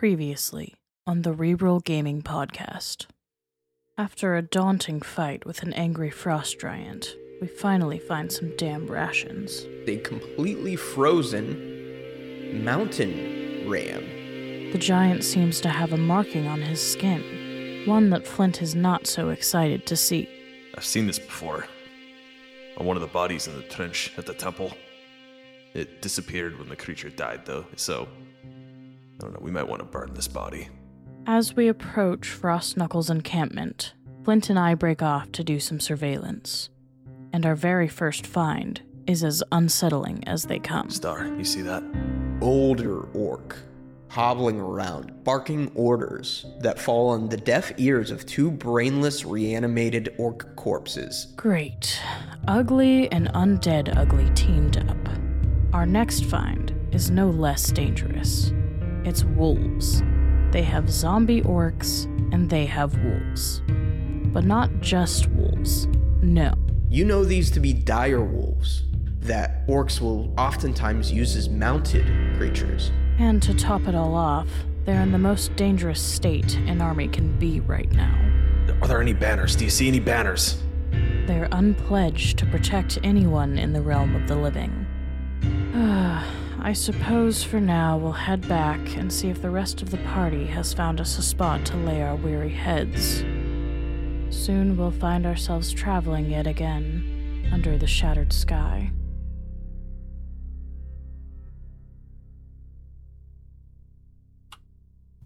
Previously on the Reroll Gaming Podcast. After a daunting fight with an angry frost giant, we finally find some damn rations. a completely frozen mountain ram. The giant seems to have a marking on his skin, one that Flint is not so excited to see. I've seen this before. On one of the bodies in the trench at the temple. It disappeared when the creature died, though, so. I don't know, we might want to burn this body. As we approach Frost Knuckles' encampment, Flint and I break off to do some surveillance. And our very first find is as unsettling as they come. Star, you see that? Older orc hobbling around, barking orders that fall on the deaf ears of two brainless, reanimated orc corpses. Great. Ugly and undead ugly teamed up. Our next find is no less dangerous. It's wolves. They have zombie orcs and they have wolves. But not just wolves. No. You know these to be dire wolves that orcs will oftentimes use as mounted creatures. And to top it all off, they're in the most dangerous state an army can be right now. Are there any banners? Do you see any banners? They're unpledged to protect anyone in the realm of the living. I suppose for now we'll head back and see if the rest of the party has found us a spot to lay our weary heads. Soon we'll find ourselves traveling yet again under the shattered sky.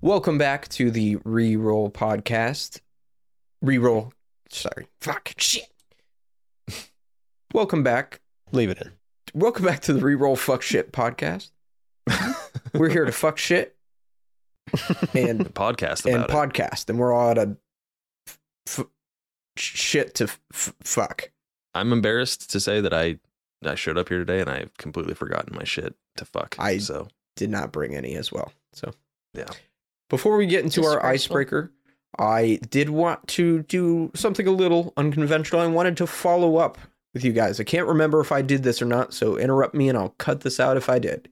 Welcome back to the Reroll podcast. Reroll, sorry, fuck, shit. Welcome back. Leave it in. Welcome back to the Reroll Fuck Shit podcast. We're here to fuck shit and The podcast and it. podcast, and we're all out of f- f- shit to f- fuck. I'm embarrassed to say that I I showed up here today and I've completely forgotten my shit to fuck. I- so Did not bring any as well. So Yeah. Before we get into our icebreaker, I did want to do something a little unconventional. I wanted to follow up with you guys. I can't remember if I did this or not, so interrupt me and I'll cut this out if I did.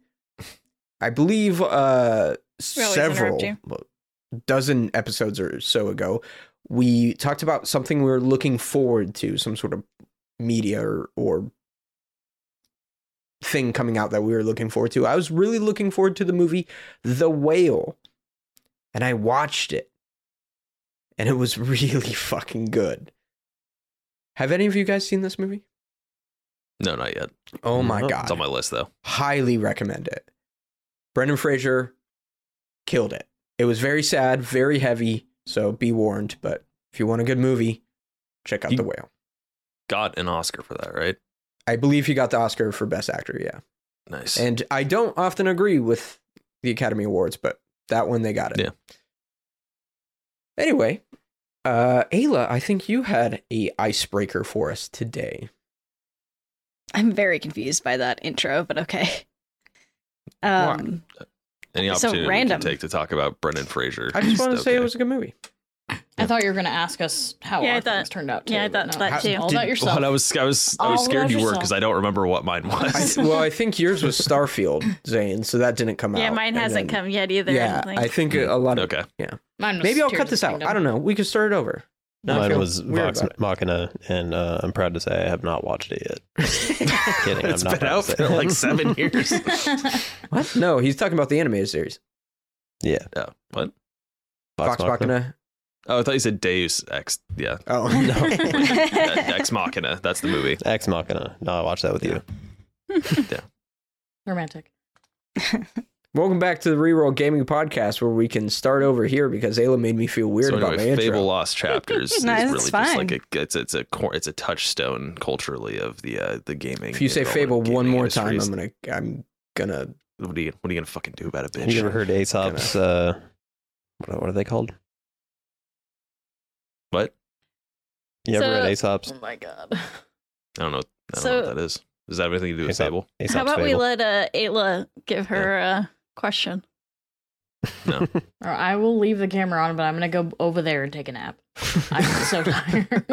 I believe uh several dozen episodes or so ago, we talked about something we were looking forward to, some sort of media or, or thing coming out that we were looking forward to. I was really looking forward to the movie The Whale. And I watched it. And it was really fucking good. Have any of you guys seen this movie? No, not yet. Oh my No, god. It's on my list though. Highly recommend it. Brendan Fraser killed it. It was very sad, very heavy, so be warned, but if you want a good movie, check out You- The Whale. Got an Oscar for that, right? I believe he got the Oscar for Best Actor, yeah. Nice. And I don't often agree with the Academy Awards, but that one they got it. Yeah. Anyway, uh Ayla, I think you had a icebreaker for us today. I'm very confused by that intro, but okay. Um, Any so opportunity we random. can take to talk about Brendan Fraser. I just is wanted to say it was a good movie. I thought you were going to ask us how Yeah, our thought- things turned out. Too, yeah, I thought no. that too. All Did- about yourself. Well, I was I was I All was scared about you were because I don't remember what mine I, was. well, I think yours was Starfield, Zane, so that didn't come out. yeah, mine hasn't then- come yet either. Yeah, don't think. I think a lot of okay. Mine was Maybe I'll Tears cut this out. Kingdom. I don't know. We could start it over. Now Mine was weird Vox. Machina, and uh, I'm proud to say I have not watched it yet. Kidding, it's I'm not been out for like seven years. What? No, he's talking about the animated series. Yeah, yeah. What? Fox Machina. Oh, I thought you said Deus Ex. Yeah. Oh No. Ex Machina. That's the movie. Ex Machina. No, I watched that with you. Yeah. Romantic. Welcome back to the Reroll Gaming Podcast, where we can start over here because Ayla made me feel weird so about anyway, my Fable intro. Lost Chapters is really it's just fine. like a it's it's a cor- it's a touchstone culturally of the uh, the gaming. If you say Fable gaming one more time. I'm gonna I'm gonna What are you What are you gonna fucking do about it, bitch? Have you ever heard Aesop's? Uh, what, what are they called? What? You ever So- read Aesop's? Oh my god. I don't know. I don't So- know what that is. Does that have anything to do with Aesop. Fable? Aesop's How about we let uh, Ayla give her uh, question? Or I will leave the camera on, but I'm going to go over there and take a nap. I'm so tired.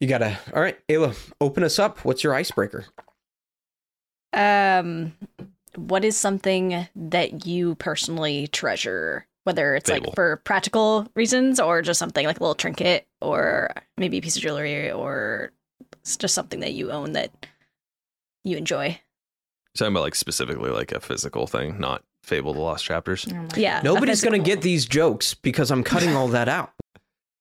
You gotta. All right, Ayla, open us up. What's your icebreaker? Um, what is something that you personally treasure? Whether it's Fable. like for practical reasons or just something like a little trinket or maybe a piece of jewelry or it's just something that you own that you enjoy. You're talking about like specifically like a physical thing, not Fable: The Lost Chapters. Oh Yeah. Nobody's going to get these jokes because I'm cutting all that out.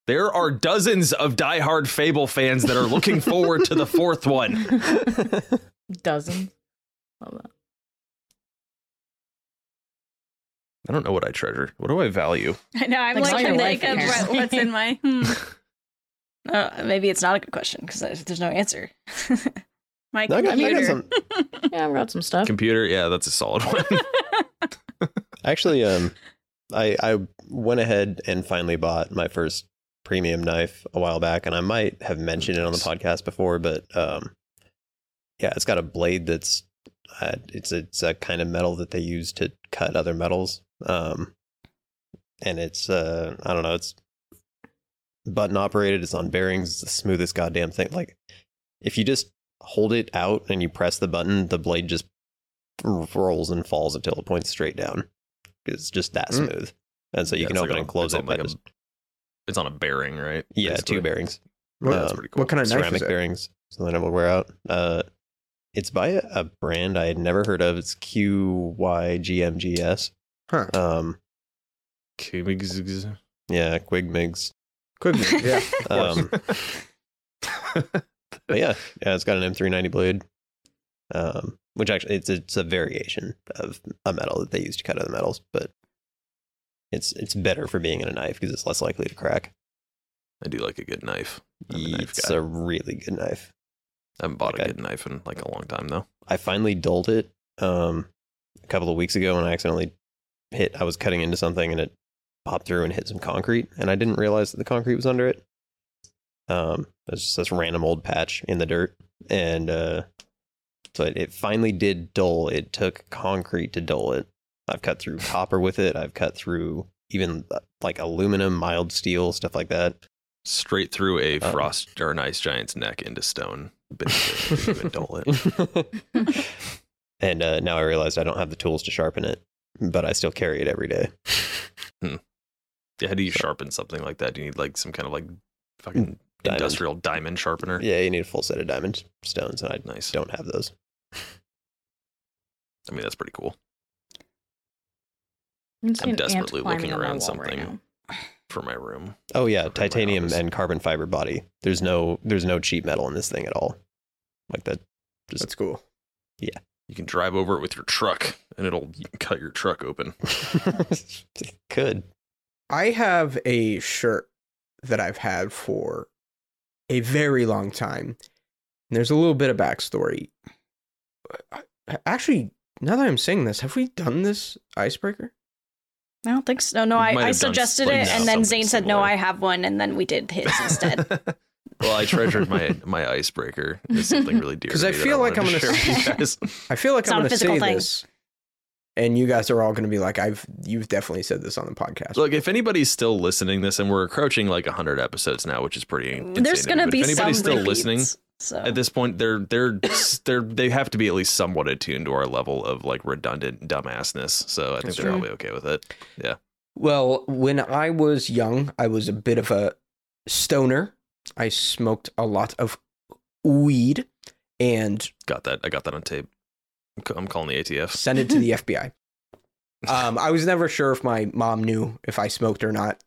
There are dozens of diehard Fable fans that are looking forward to the fourth one. Dozens. Love that. I don't know what I treasure. What do I value? I know. I'm Like, like, trying to think of what, what's in my. Hmm. Uh, maybe it's not a good question because there's, there's no answer. My No, I got, I got computer. some. Yeah, I've got some stuff. Computer, yeah, that's a solid one. Actually, um, I I went ahead and finally bought my first premium knife a while back, and I might have mentioned it on the podcast before, but um, yeah, it's got a blade that's uh, it's a, it's a kind of metal that they use to cut other metals, um, and it's uh I don't know, it's button operated, it's on bearings, it's the smoothest goddamn thing. Like if you just hold it out and you press the button, the blade just rolls and falls until it points straight down. It's just that Mm. smooth. And so you Yeah, can open like and a- close it on by like a- just, it's on a bearing, right? yeah, Basically. two bearings. What, Yeah, that's Um, pretty cool. what kind of knife ceramic is it? bearings, so then it will wear out. Uh, it's by a, a brand I had never heard of. It's QYGMGS. Huh. Um, Kigs- yeah, Quigmigs. Quick, yeah. Um, but yeah, yeah, it's got an M390 blade. Um, which actually it's it's a variation of a metal that they use to cut other metals, but it's it's better for being in a knife because it's less likely to crack. I do like a good knife. I'm a knife It's guy. a really good knife. I haven't bought okay. a good knife in like a long time though. I finally dulled it um, a couple of weeks ago when I accidentally hit. I was cutting into something and it popped through and hit some concrete, and I didn't realize that the concrete was under it. Um, it's just this random old patch in the dirt, and uh, so it, it finally did dull. It took concrete to dull it. I've cut through copper with it. I've cut through even uh, like aluminum, mild steel, stuff like that. Straight through a Um, frost or an ice giant's neck into stone. Beneath it, even dull it. and uh, now I realized I don't have the tools to sharpen it, but I still carry it every day. Yeah, how do you sharpen something like that? Do you need like some kind of like fucking Diamond. industrial diamond sharpener? Yeah, you need a full set of diamond stones, and I Nice. don't have those. I mean, that's pretty cool You can see I'm desperately looking around wall right something. for my room. Oh yeah, Over in my titanium and carbon fiber body. There's no there's no cheap metal in this thing at all. Like that. Just That's cool. Yeah. You can drive over it with your truck, and it'll cut your truck open. could. I have a shirt that I've had for a very long time. And there's a little bit of backstory. Actually, now that I'm saying this, have we done this icebreaker? I don't think so. No, We I, I suggested it, and then Zane said, "No. I have one," and then we did his instead. well, I treasured my my icebreaker. It's something really dear because I me that feel like I'm to gonna share with you guys. I feel like I'm a going to say physical thing. this, and you guys are all going to be like, "I've you've definitely said this on the podcast." Look, if anybody's still listening this, and we're approaching like hundred episodes now, which is pretty. insane There's gonna me, but be if anybody's some still repeats, listening So at this point, they're they're they're they have to be at least somewhat attuned to our level of like redundant dumbassness. So I think That's they're true. probably okay with it. Yeah. Well, when I was young, I was a bit of a stoner. I smoked a lot of weed and Got that. I got that on tape. I'm calling the ATF. Send it to the FBI. Um, I was never sure if my mom knew if I smoked or not,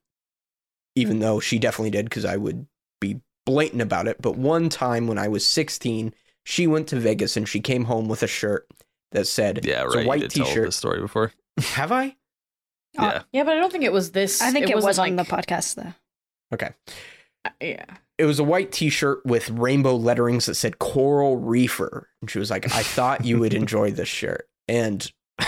even though she definitely did because I would be blatant about it. But one time when I was 16, she went to Vegas and she came home with a shirt that said, Yeah, it's right. a you white did tell t-shirt. this story before. Have I? yeah. Yeah, but I don't think it was this. I think it, was wasn't on the podcast though. Okay. uh, Yeah. It was a white t-shirt with rainbow letterings that said coral reefer and she was like i thought you would enjoy this shirt. And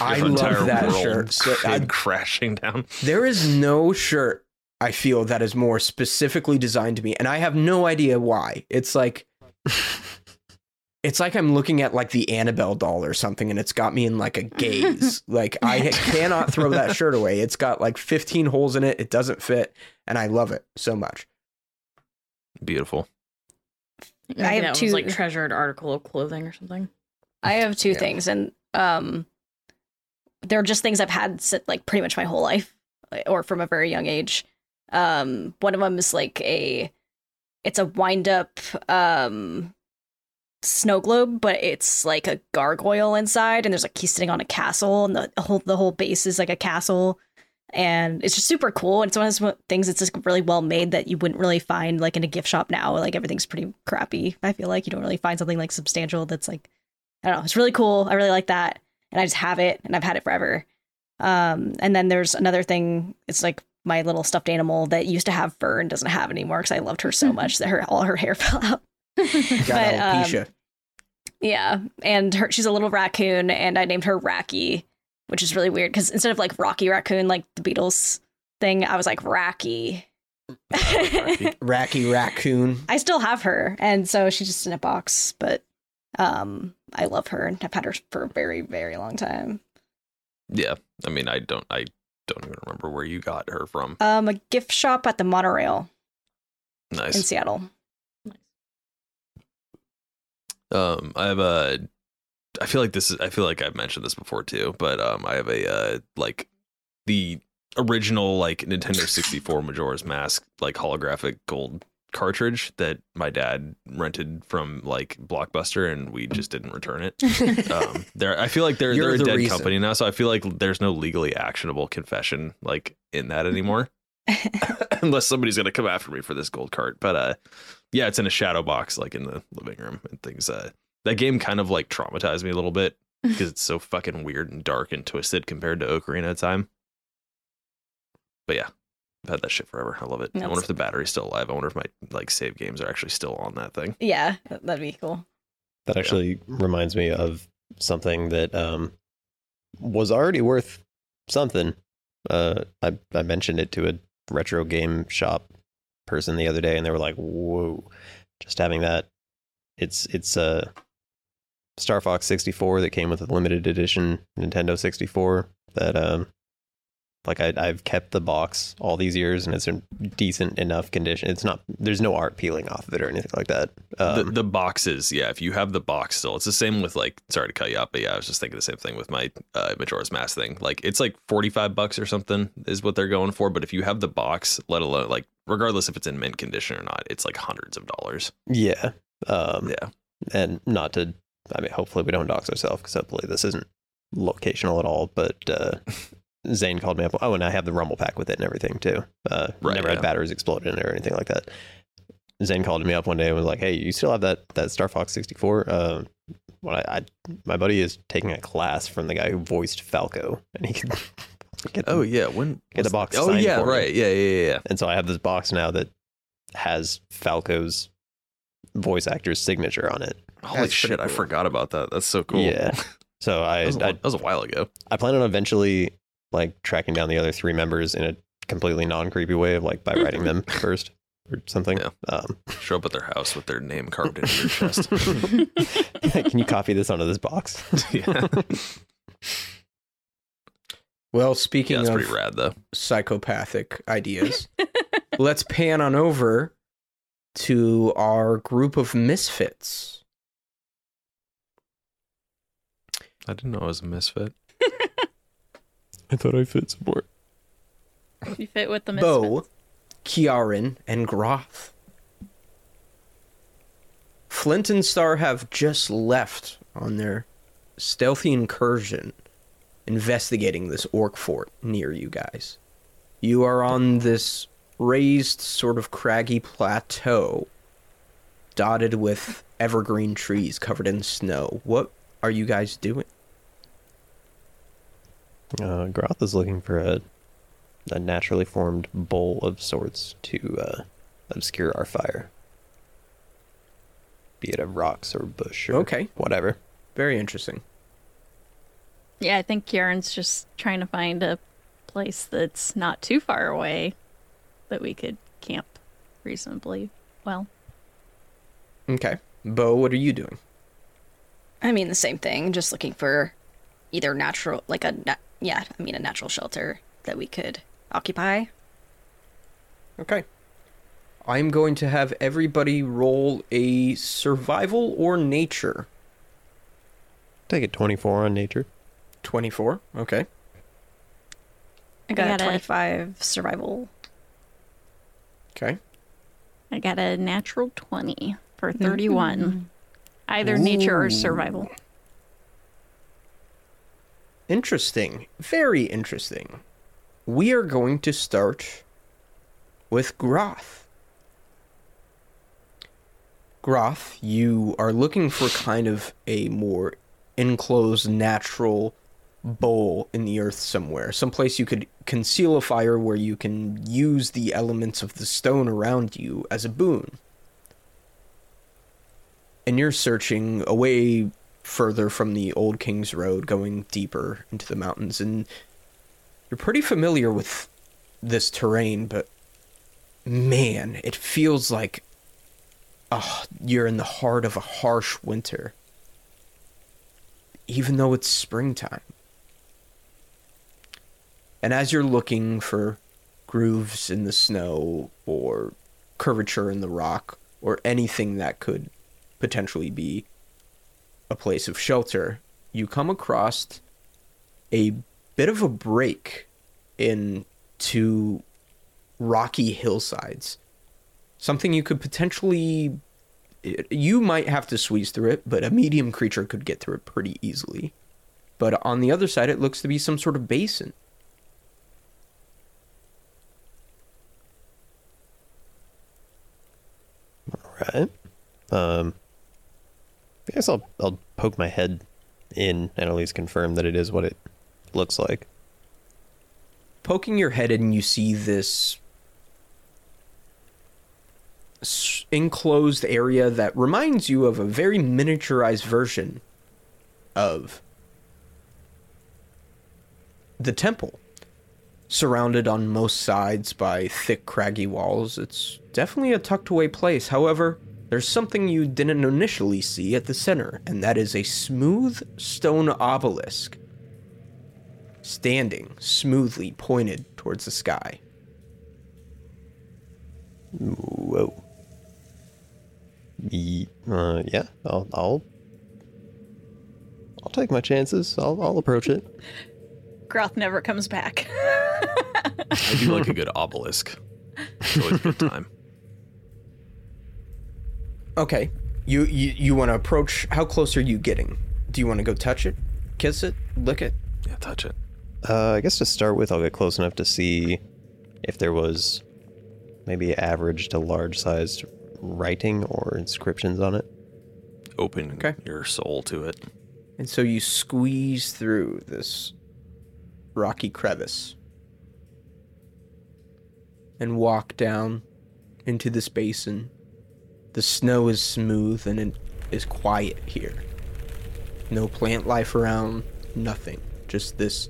i love that shirt. So came I- crashing down. there is no shirt i feel that is more specifically designed to me and i have no idea why. It's like it's like i'm looking at like the annabelle doll or something and it's got me in like a gaze. Like i cannot throw that shirt away. It's got like 15 holes in it. It doesn't fit and i love it so much Beautiful. Maybe I have that two- was like treasured article of clothing or something. I have two Yeah. things, and Um, they're just things I've had si- like pretty much my whole life, or from a very young age. Um, one of them is like a, it's a wind up um snow globe, but it's like a gargoyle inside, and there's a key sitting on a castle, and the whole the whole base is like a castle, and it's just super cool. And it's one of those things that's just really well made that you wouldn't really find like in a gift shop now. Like everything's pretty crappy. I feel like you don't really find something like substantial that's like I don't know. It's really cool. I really like that, and I just have it, and I've had it forever. Um, and then there's another thing. It's like my little stuffed animal that used to have fur and doesn't have anymore because I loved her so much that her all her hair fell out. Got But, um, alopecia. Yeah, and her she's a little raccoon, and I named her Racky, which is really weird because instead of like Rocky Raccoon, like the Beatles thing, I was like Racky. Racky. Racky raccoon. I still have her, and so she's just in a box, but um, I love her and I've had her for a very, very long time. Yeah, I mean, I don't, I don't even remember where you got her from. Um, a gift shop at the monorail Nice in Nice. Seattle. Um, I have a. I feel like this is. I feel like I've mentioned this before too, but um, I have a uh, like the original like Nintendo 64 Majora's Mask like holographic gold cartridge that my dad rented from like Blockbuster, and we just didn't return it. um, they're. I feel like they're You're they're a the dead reason. company now, so I feel like there's no legally actionable confession like in that anymore. Unless somebody's gonna come after me for this gold cart, but uh, yeah, it's in a shadow box like in the living room and things. Uh, that game kind of like traumatized me a little bit because it's so fucking weird and dark and twisted compared to Ocarina of Time. But yeah, I've had that shit forever. I love it. I wonder if the battery's still alive. I wonder if my like save games are actually still on that thing. yeah, that'd be cool. That actually reminds me of something that um, was already worth something. Uh, I I mentioned it to a retro game shop person the other day, and they were like, "Whoa!" Just having that, it's it's a Star Fox 64 that came with a limited edition Nintendo 64 that um. Like I, I've kept the box all these years, and it's in decent enough condition. It's not. There's no art peeling off of it or anything like that. Um, the, the boxes, yeah. If you have the box still, it's the same with like. Sorry to cut you up, but yeah, I was just thinking the same thing with my uh, Majora's Mask thing. Like it's like forty five bucks or something is what they're going for. But if you have the box, let alone like regardless if it's in mint condition or not, it's like hundreds of dollars. Yeah. Um, Yeah. And not to, I mean, hopefully we don't dox ourselves because hopefully this isn't locational at all. But uh, Zane called me up. Oh, and I have the Rumble pack with it and everything too. Uh, Right, never yeah. had batteries explode in it or anything like that. Zane called me up one day and was like, "Hey, you still have that that Star Fox 64?" Uh, well, I, I my buddy is taking a class from the guy who voiced Falco, and he could get Oh yeah, when Get the box Oh yeah, me. right. Yeah, yeah, yeah, yeah. And so I have this box now that has Falco's voice actor's signature on it. Holy That's shit, pretty I forgot about that. That's so cool. Yeah. So I, that was, a, I that was a while ago. I plan on eventually like tracking down the other three members in a completely non creepy way of like by writing them first or something. Yeah. Um, Show up at their house with their name carved into your chest. can you copy this onto this box? yeah, Well, speaking yeah, that's of pretty rad though. psychopathic ideas, let's pan on over to our group of misfits. I didn't know I was a misfit. I thought I fit support. You fit with the misfits. Beau, Kiarryn, and Groth. Flint and Star have just left on their stealthy incursion investigating this orc fort near you guys. You are on this raised, sort of craggy plateau dotted with evergreen trees covered in snow. What are you guys doing? Uh, Groth is looking for a, a naturally formed bowl of sorts to uh, obscure our fire. Be it of rocks or bush or Okay. whatever. Very interesting. Yeah, I think Kiarryn's just trying to find a place that's not too far away that we could camp reasonably well. Okay. Beau, what are you doing? I mean, the same thing. Just looking for either natural, like a na- yeah, I mean, a natural shelter that we could occupy. Okay. I'm going to have everybody roll a survival or nature. Take a 24 on nature. 24. Okay. I got, got a a- 25 survival. Okay. I got a natural 20 for mm-hmm. 31. Either nature or survival. Interesting. Very interesting. We are going to start with Groth. Groth, you are looking for kind of a more enclosed natural bowl in the earth somewhere. Someplace you could conceal a fire where you can use the elements of the stone around you as a boon. And you're searching away further from the Old King's Road, going deeper into the mountains, and you're pretty familiar with this terrain, but man, it feels like oh, you're in the heart of a harsh winter, even though it's springtime. And as you're looking for grooves in the snow or curvature in the rock or anything that could potentially be a place of shelter, you come across a bit of a break in two rocky hillsides. Something you could potentially you might have to squeeze through it, but a medium creature could get through it pretty easily. But on the other side it looks to be some sort of basin. Right. Um, I guess I'll I'll poke my head in and at least confirm that it is what it looks like. poking your head in, you see this enclosed area that reminds you of a very miniaturized version of the temple. Surrounded on most sides by thick, craggy walls, it's definitely a tucked away place. However, there's something you didn't initially see at the center, and that is a smooth stone obelisk standing smoothly pointed towards the sky. Whoa. Ye- uh, yeah, I'll I'll I'll take my chances. I'll I'll approach it. Groth never comes back. I do like a good obelisk. It's always a good time. Okay, you you, you want to approach? How close are you getting? Do you want to go touch it, kiss it, lick it? Yeah, touch it. Uh, I guess to start with, I'll get close enough to see if there was maybe average to large sized writing or inscriptions on it. Open Okay. your soul to it. And so you squeeze through this rocky crevice and walk down into this basin. The snow is smooth and it is quiet here. No plant life around, nothing. Just this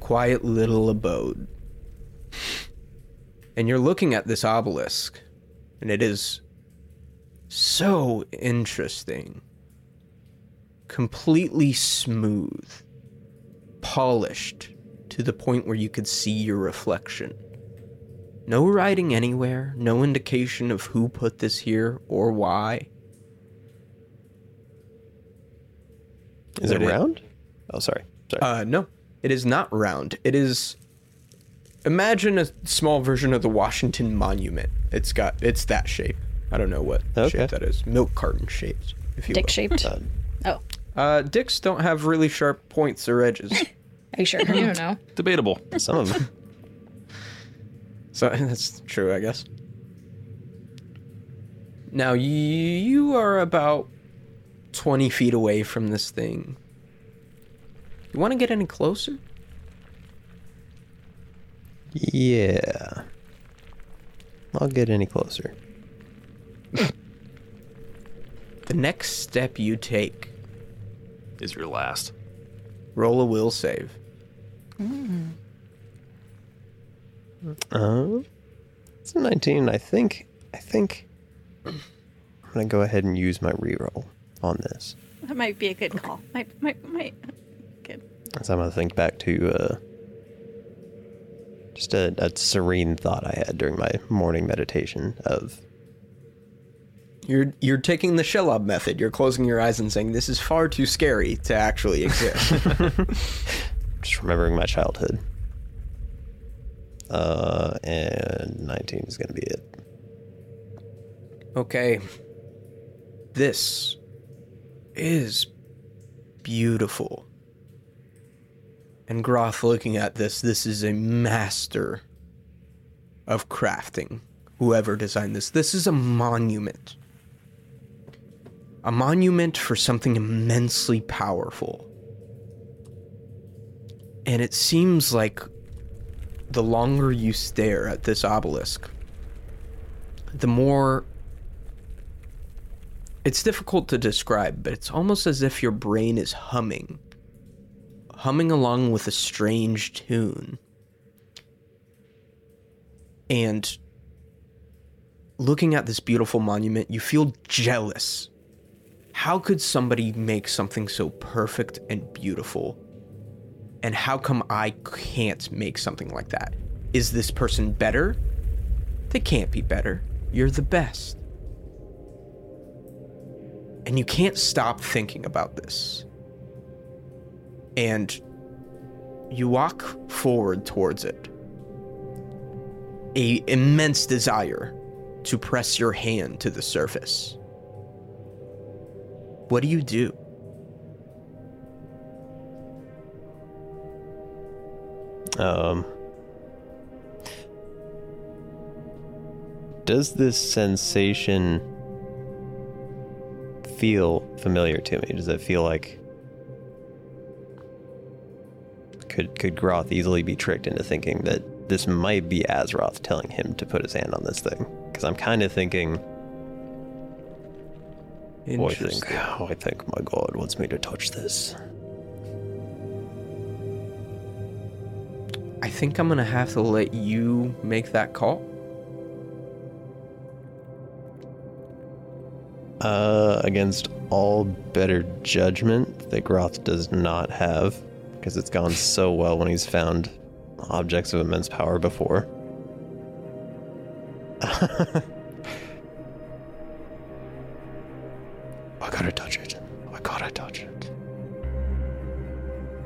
quiet little abode. And you're looking at this obelisk, and it is so interesting completely smooth, polished to the point where you could see your reflection. No writing anywhere, no indication of who put this here or why. Is it it- round? Oh, sorry. Sorry. Uh, no, it is not round. It is. Imagine a small version of the Washington Monument. It's got it's that shape. I don't know what Okay. shape that is. Milk carton shaped, if you Dick will. shaped. Uh, oh, Uh, dicks don't have really sharp points or edges, are you sure? You don't know. Debatable. some of them. so that's true, I guess. Now y- you are about twenty feet away from this thing. You want to get any closer? Yeah. I'll get any closer. The next step you take, Is your last. roll a will save. Mm. Uh, it's a 19. I think. I think. I'm gonna go ahead and use my reroll on this. that might be a good call. Might, might, might. Good. So I'm gonna think back to uh, just a, a serene thought I had during my morning meditation of You're you're taking the Shelob method. You're closing your eyes and saying this is far too scary to actually exist. Just remembering my childhood. Uh, and 19 is going to be it. okay. This is beautiful. And Groth looking at this, this is a master of crafting. Whoever designed this. This is a monument. A monument for something immensely powerful. And it seems like the longer you stare at this obelisk, the more. It's difficult to describe, but it's almost as if your brain is humming. Humming along with a strange tune. And looking at this beautiful monument, you feel jealous. How could somebody make something so perfect and beautiful? And how come I can't make something like that? Is this person better? They can't be better. You're the best. And you can't stop thinking about this. And you walk forward towards it. A immense desire to press your hand to the surface. What do you do? Um, does this sensation feel familiar to me? Does it feel like could could Groth easily be tricked into thinking that this might be Azeroth telling him to put his hand on this thing? Because I'm kind of thinking, oh, I think, oh, I think my god wants me to touch this. I think I'm gonna have to let you make that call. Uh, against all better judgment that Groth does not have, because it's gone so well when he's found objects of immense power before. I gotta touch it. I gotta touch it.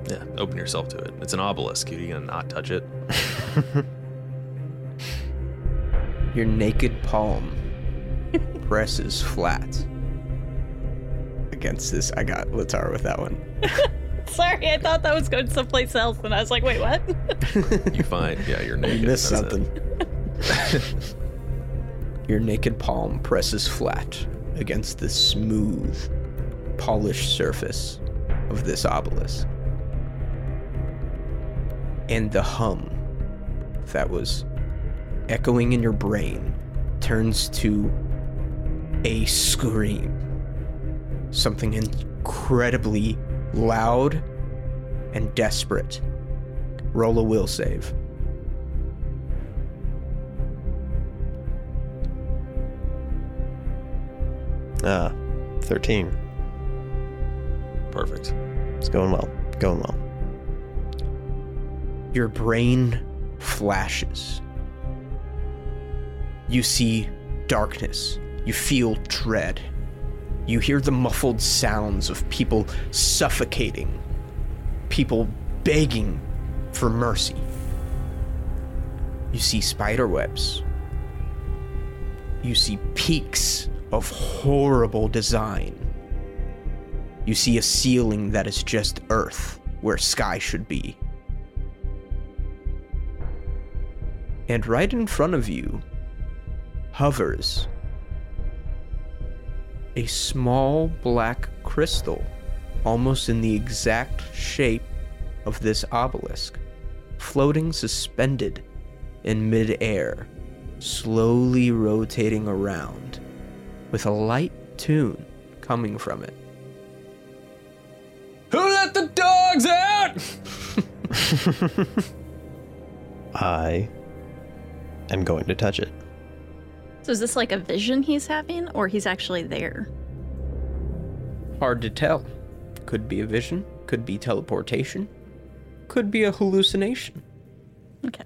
Yeah, open yourself to it. It's an obelisk. You gonna not touch it? Your naked palm presses flat against this. I got Latar with that one. Sorry, I thought that was going someplace else, and I was like, wait, what? You find, yeah, you're You naked. missed something. Your naked palm presses flat against the smooth, polished surface of this obelisk. And the hum that was echoing in your brain turns to a scream. Something incredibly loud and desperate. Roll a will save. Ah, 13. Perfect. It's going well. Going well. Your brain flashes. You see darkness. You feel dread. You hear the muffled sounds of people suffocating, people begging for mercy. You see spider webs. You see peaks of horrible design. You see a ceiling that is just earth where sky should be. And right in front of you hovers a small black crystal, almost in the exact shape of this obelisk, floating suspended in midair, slowly rotating around, with a light tune coming from it. Who let the dogs out? I am going to touch it. So is this like a vision he's having, or he's actually there? Hard to tell. Could be a vision, could be teleportation, could be a hallucination. Okay.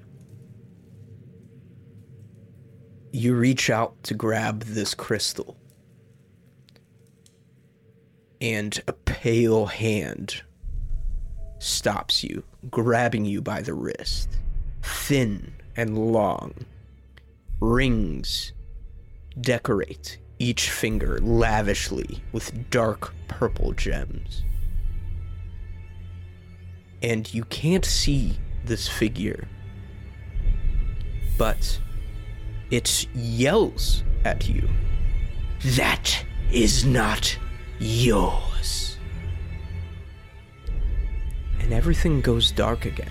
You reach out to grab this crystal, and a pale hand stops you, grabbing you by the wrist. Thin and long. Rings decorate each finger lavishly with dark purple gems. And you can't see this figure, but it yells at you. That is not yours. And everything goes dark again.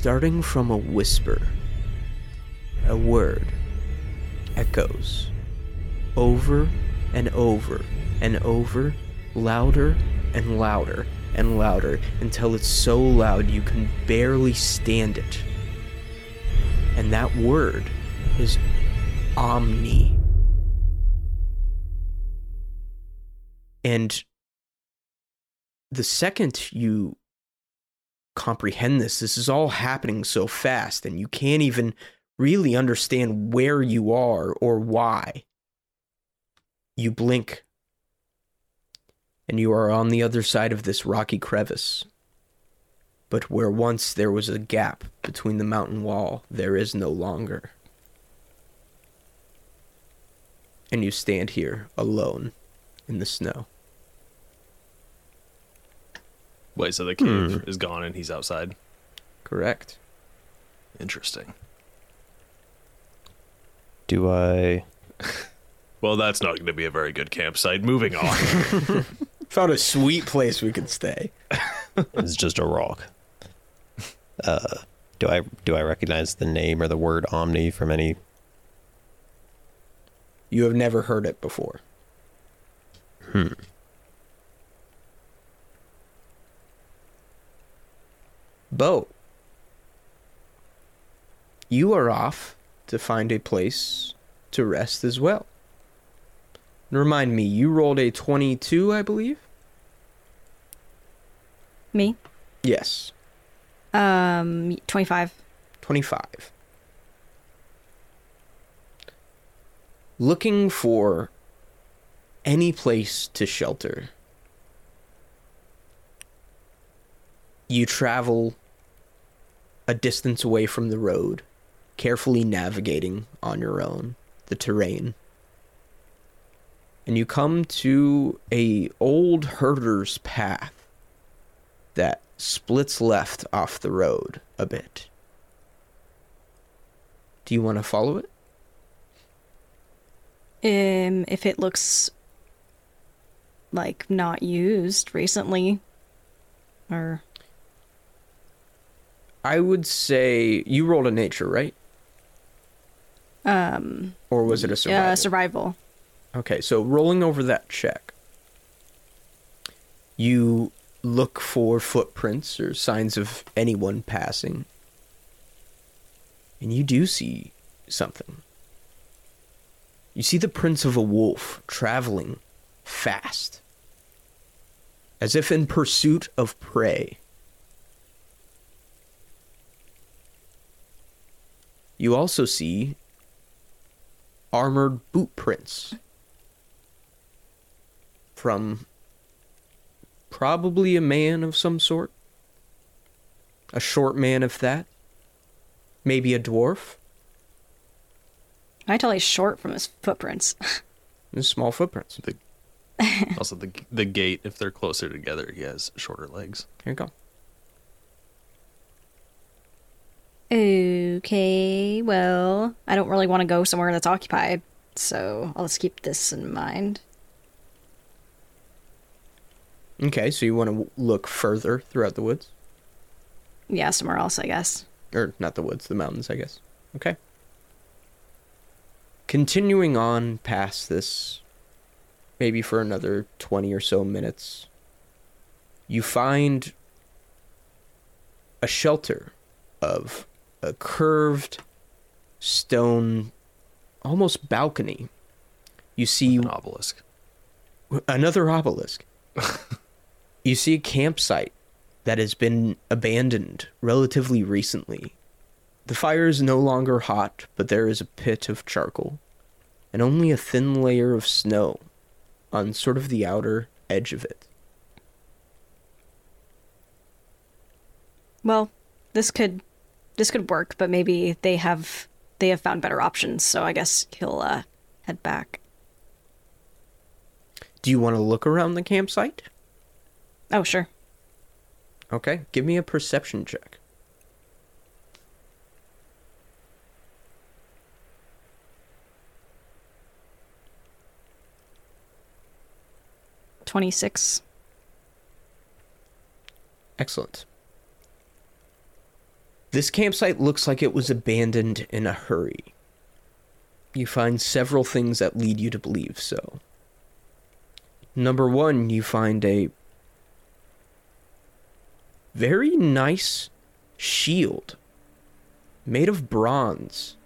Starting from a whisper, a word echoes over and over and over, louder and louder and louder until it's so loud you can barely stand it. And that word is Omni. And the second you comprehend this, this is all happening so fast, and you can't even really understand where you are or why. You blink, and you are on the other side of this rocky crevice. But where once there was a gap between the mountain wall, there is no longer. And you stand here alone in the snow. Wait, so the cave is gone and he's outside. Correct. Interesting. Do I? Well, that's not going to be a very good campsite. Moving on. Found a sweet place we could stay. It's just a rock. Uh, do I do I recognize the name or the word Omni from any? You have never heard it before. Hmm. Beau, you are off to find a place to rest as well. Remind me, you rolled a 22, I believe? Me? Yes, Um, 25. 25. Looking for any place to shelter. You travel a distance away from the road, carefully navigating on your own the terrain. And you come to a old herder's path that splits left off the road a bit. Do you want to follow it? Um, if it looks like not used recently, or I would say you rolled a nature, right? um, Or was it a survival? uh, survival. Okay, so rolling over that check, you look for footprints or signs of anyone passing. And you do see something. You see the prints of a wolf traveling fast, as if in pursuit of prey. You also see armored boot prints from probably a man of some sort. A short man, if that. Maybe a dwarf. I tell he's short from his footprints. And small footprints. also, the the gait, if they're closer together, he has shorter legs. Here you go. Okay, well, I don't really want to go somewhere that's occupied, so I'll just keep this in mind. Okay, so you want to look further throughout the woods? Yeah, somewhere else, I guess. Or not the woods, the mountains, I guess. Okay. Continuing on past this, maybe for another 20 or so minutes, you find a shelter of a curved stone, almost balcony. You see An obelisk. another obelisk. you see a campsite that has been abandoned relatively recently. The fire is no longer hot, but there is a pit of charcoal and only a thin layer of snow on sort of the outer edge of it. Well, this could this could work, but maybe they have they have found better options. So I guess he'll uh, head back. Do you want to look around the campsite? Oh, sure. Okay, give me a perception check. Twenty six. Excellent. This campsite looks like it was abandoned in a hurry. You find several things that lead you to believe so. Number one, you find a very nice shield made of bronze,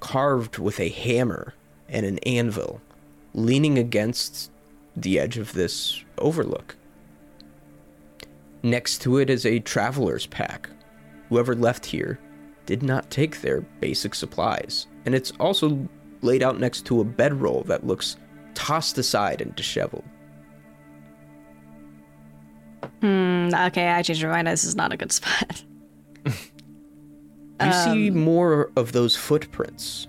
carved with a hammer and an anvil, leaning against the edge of this overlook. Next to it is a traveler's pack. Whoever left here did not take their basic supplies, and it's also laid out next to a bedroll that looks tossed aside and disheveled. Hmm. Okay, I changed my mind. This is not a good spot. You see more of those footprints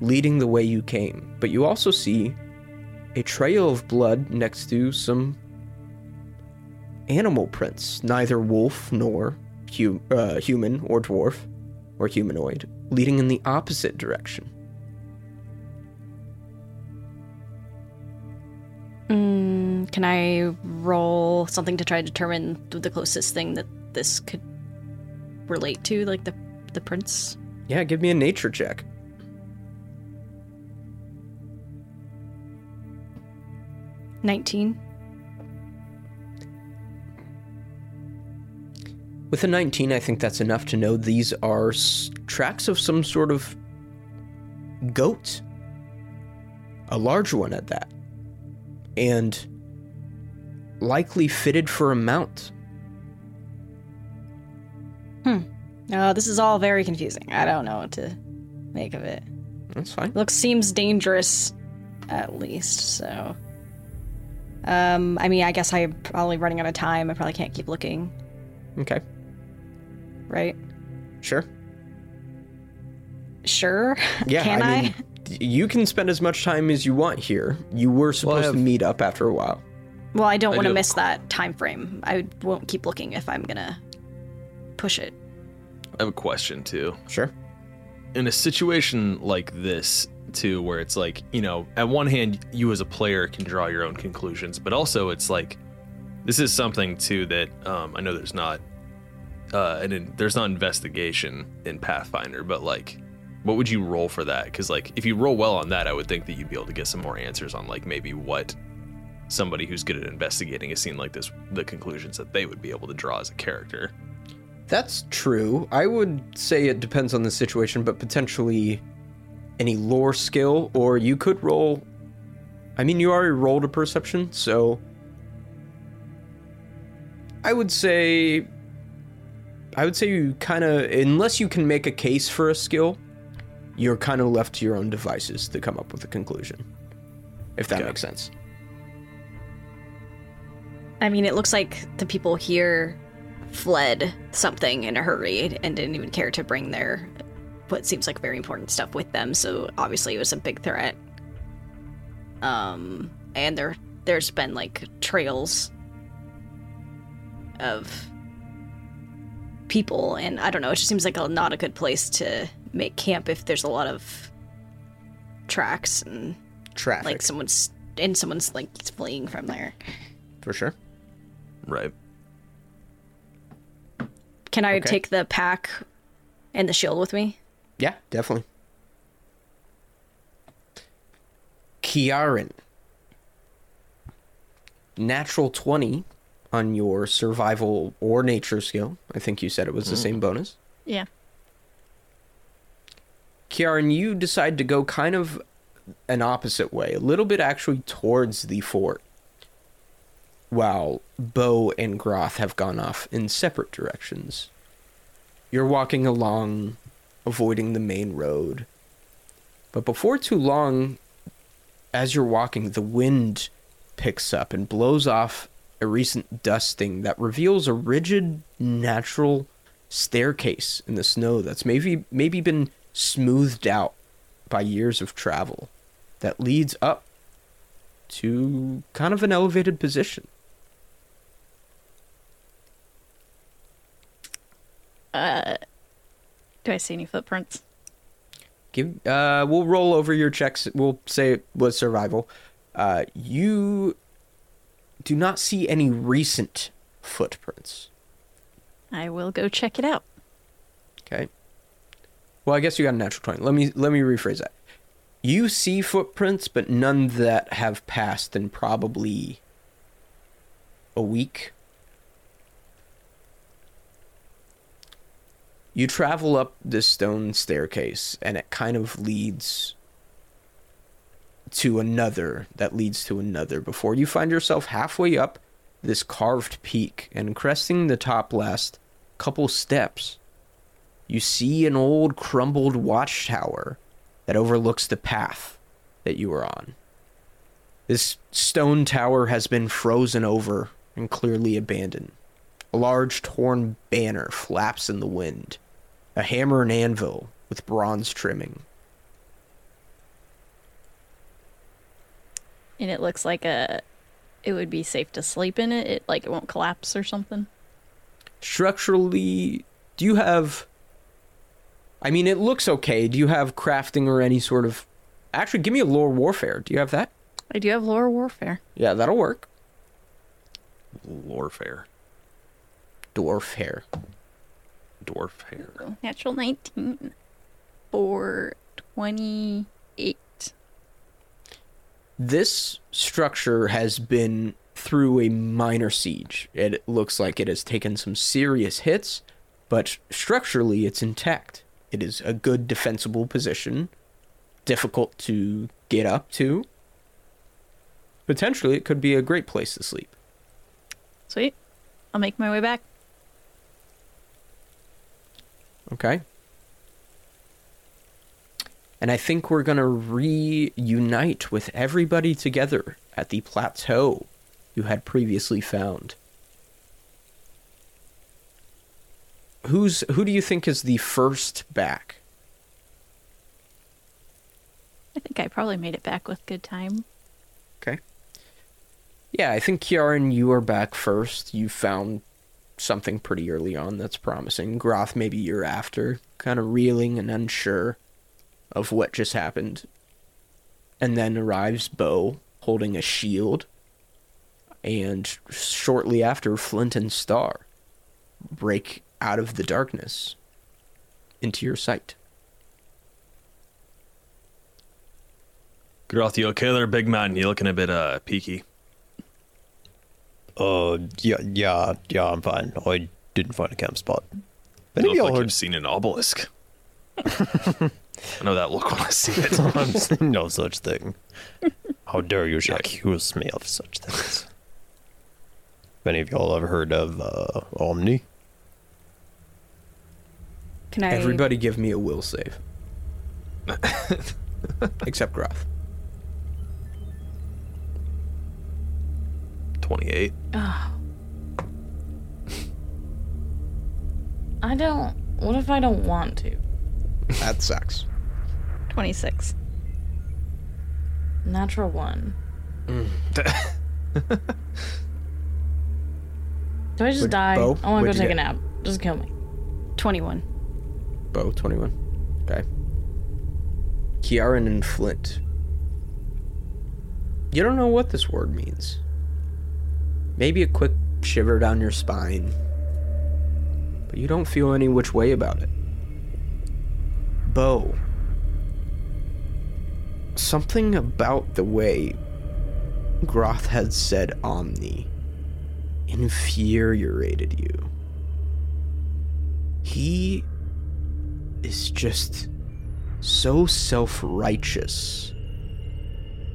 leading the way you came, but you also see a trail of blood next to some animal prints, neither wolf nor hu- uh, human or dwarf or humanoid, leading in the opposite direction. Mm, can I roll something to try to determine the closest thing that this could relate to, like the the prints? Yeah, give me a nature check. Nineteen. With a 19, I think that's enough to know these are s- tracks of some sort of goat. A large one at that. And likely fitted for a mount. Hmm. Oh, this is all very confusing. I don't know what to make of it. That's fine. Looks seems dangerous, at least. So, um, I mean, I guess I'm probably running out of time. I probably can't keep looking, Okay, right? sure. Sure. Yeah, Can I I? mean, d- you can spend as much time as you want here. You were supposed have- to meet up after a while. Well, I don't want to do. miss that time frame. I won't keep looking if I'm gonna push it. I have a question too. Sure. in a situation like this too where it's like you know at one hand you as a player can draw your own conclusions but also it's like this is something too that um, i know there's not uh and in, there's not investigation in pathfinder but like what would you roll for that because like if you roll well on that i would think that you'd be able to get some more answers on like maybe what somebody who's good at investigating a scene like this the conclusions that they would be able to draw as a character That's true. I would say it depends on the situation, but potentially any lore skill, or you could roll. I mean, you already rolled a perception, so. I would say. I would say you kind of. Unless you can make a case for a skill, you're kind of left to your own devices to come up with a conclusion. If that Okay. makes sense. I mean, it looks like the people here fled something in a hurry and didn't even care to bring their what seems like very important stuff with them. So obviously, it was a big threat. Um, and there there's been like trails of people, and I don't know. It just seems like a, not a good place to make camp if there's a lot of tracks and Traffic. like someone's and someone's like fleeing from there. for sure. right Can I Okay. take the pack and the shield with me? Yeah, definitely. Kiarryn. Natural 20 on your survival or nature skill. I think you said it was the mm. same bonus. Yeah. Kiarryn, you decide to go kind of an opposite way, a little bit actually towards the fort, while Beau and Groth have gone off in separate directions. You're walking along, avoiding the main road. But before too long, as you're walking, the wind picks up and blows off a recent dusting that reveals a rigid, natural staircase in the snow that's maybe maybe been smoothed out by years of travel that leads up to kind of an elevated position. Uh, do I see any footprints? Give uh we'll roll over your checks. We'll say it was survival. Uh you do not see any recent footprints. I will go check it out. Okay. Well, I guess you got a natural 20. Let me let me rephrase that. You see footprints, but none that have passed in probably a week. You travel up this stone staircase, and it kind of leads to another that leads to another before you find yourself halfway up this carved peak and cresting the top last couple steps you see an old crumbled watchtower that overlooks the path that you are on. This stone tower has been frozen over and clearly abandoned. A large torn banner flaps in the wind, a hammer and anvil with bronze trimming. And it looks like a. It would be safe to sleep in it. It like it won't collapse or something. Structurally, do you have. I mean, it looks okay. Do you have crafting or any sort of. Actually, give me a lore warfare. Do you have that? I do have lore warfare. Yeah, that'll work. Lorfair. Dwarf hair. Dwarf hair. Natural nineteen for twenty eight. This structure has been through a minor siege. It looks like it has taken some serious hits, but structurally it's intact. It is a good defensible position, difficult to get up to. Potentially, it could be a great place to sleep. Sweet. I'll make my way back. Okay. And I think we're going to reunite with everybody together at the plateau you had previously found. Who's who do you think is the first back? I think I probably made it back with good time. Okay. Yeah, I think Kiarryn, you are back first. You found something pretty early on that's promising. Groth, maybe you're after, kind of reeling and unsure of what just happened. And then arrives Beau holding a shield. And shortly after, Flint and Star break out of the darkness into your sight. Groth, you okay there, big man? You looking a bit uh peaky. Uh, yeah, yeah, yeah, I'm fine. I didn't find a camp spot. You Any of look y'all like heard you've seen an obelisk. I know that look when I see it. I'm saying no such thing. How dare you accuse me of such things? Have any of y'all ever heard of uh, Omni? Can I? Everybody give me a will save. Except Groth. 28. I don't. What if I don't want to? That sucks. Twenty six. Natural one. Mm. Do I just Would- die? Beau, I want to go what'd you take a nap. Just kill me. Twenty-one. Beau, 21. Okay. Kiarryn and Flint. You don't know what this word means. Maybe a quick shiver down your spine. But you don't feel any which way about it. Beau. Something about the way Groth had said Omni infuriated you. He is just so self righteous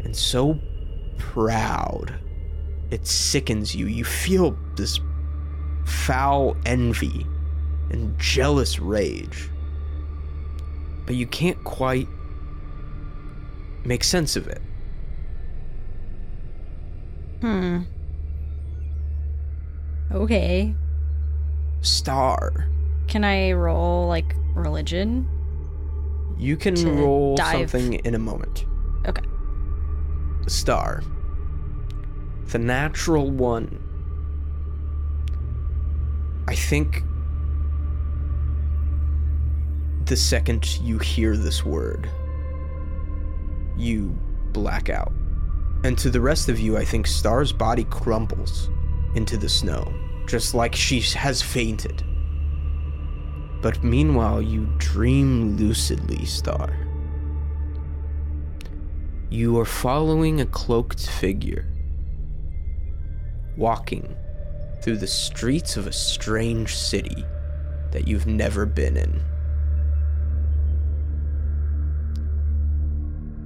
and so proud. It sickens you. You feel this foul envy and jealous rage. But you can't quite make sense of it. Hmm. Okay. Star. Can I roll like religion? You can roll dive. something in a moment. Okay. Star. The natural one. I think the second you hear this word, you black out. And to the rest of you, I think Star's body crumbles into the snow, just like she has fainted. But meanwhile, you dream lucidly, Star. You are following a cloaked figure, walking through the streets of a strange city that you've never been in.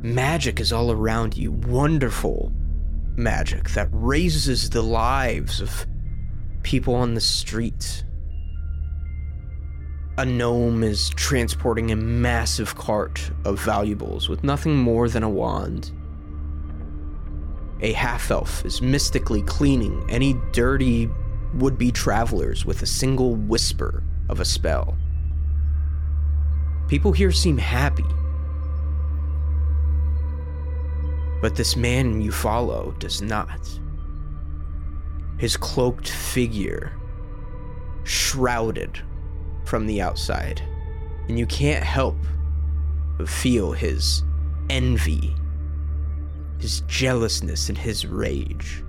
Magic is all around you, wonderful magic that raises the lives of people on the street. A gnome is transporting a massive cart of valuables with nothing more than a wand. A half elf is mystically cleaning any dirty would be travelers with a single whisper of a spell. People here seem happy. But this man you follow does not. His cloaked figure, shrouded from the outside, and you can't help but feel his envy, his jealousness, and his rage.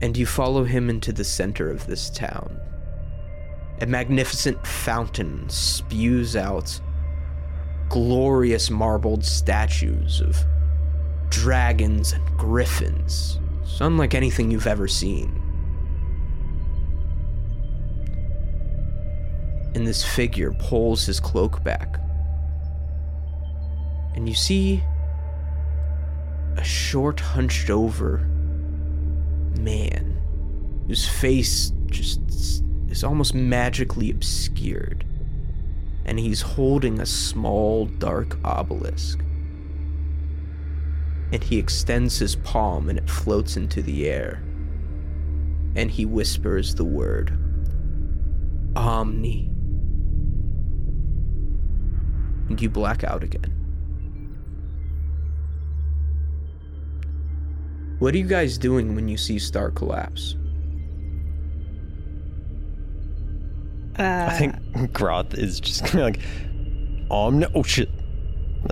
And you follow him into the center of this town. A magnificent fountain spews out glorious marbled statues of dragons and griffins, It's unlike anything you've ever seen. And this figure pulls his cloak back. And you see a short, hunched over man whose face just is almost magically obscured. And he's holding a small, dark obelisk. And he extends his palm and it floats into the air. And he whispers the word Omni. And you black out again. What are you guys doing when you see Star collapse? Uh, I think Groth is just gonna like, Omni. Oh shit!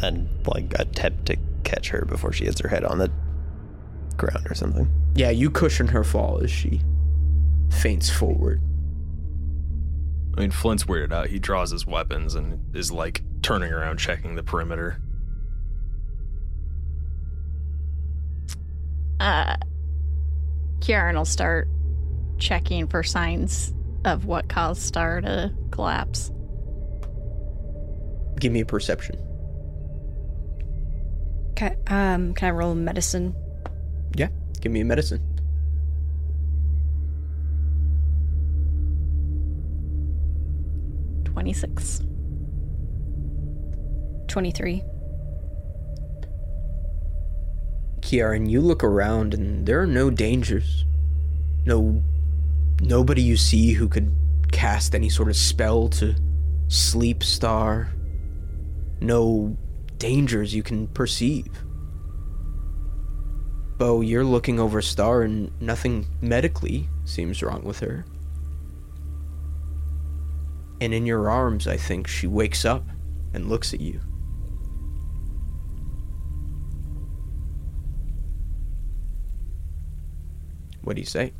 And like attempt to catch her before she hits her head on the ground or something. Yeah, you cushion her fall as she faints forward. I mean, Flint's weirded out. He draws his weapons and is like turning around, checking the perimeter. Uh, Kiarryn will start checking for signs of what caused Star to collapse. Give me a perception. can, um, can I roll medicine? Yeah, give me a medicine. Twenty-six. 23. Kiarryn, you look around and there are no dangers. No nobody you see who could cast any sort of spell to sleep star. No dangers you can perceive. Beau, you're looking over Star and nothing medically seems wrong with her. And in your arms, I think she wakes up and looks at you. What do you say?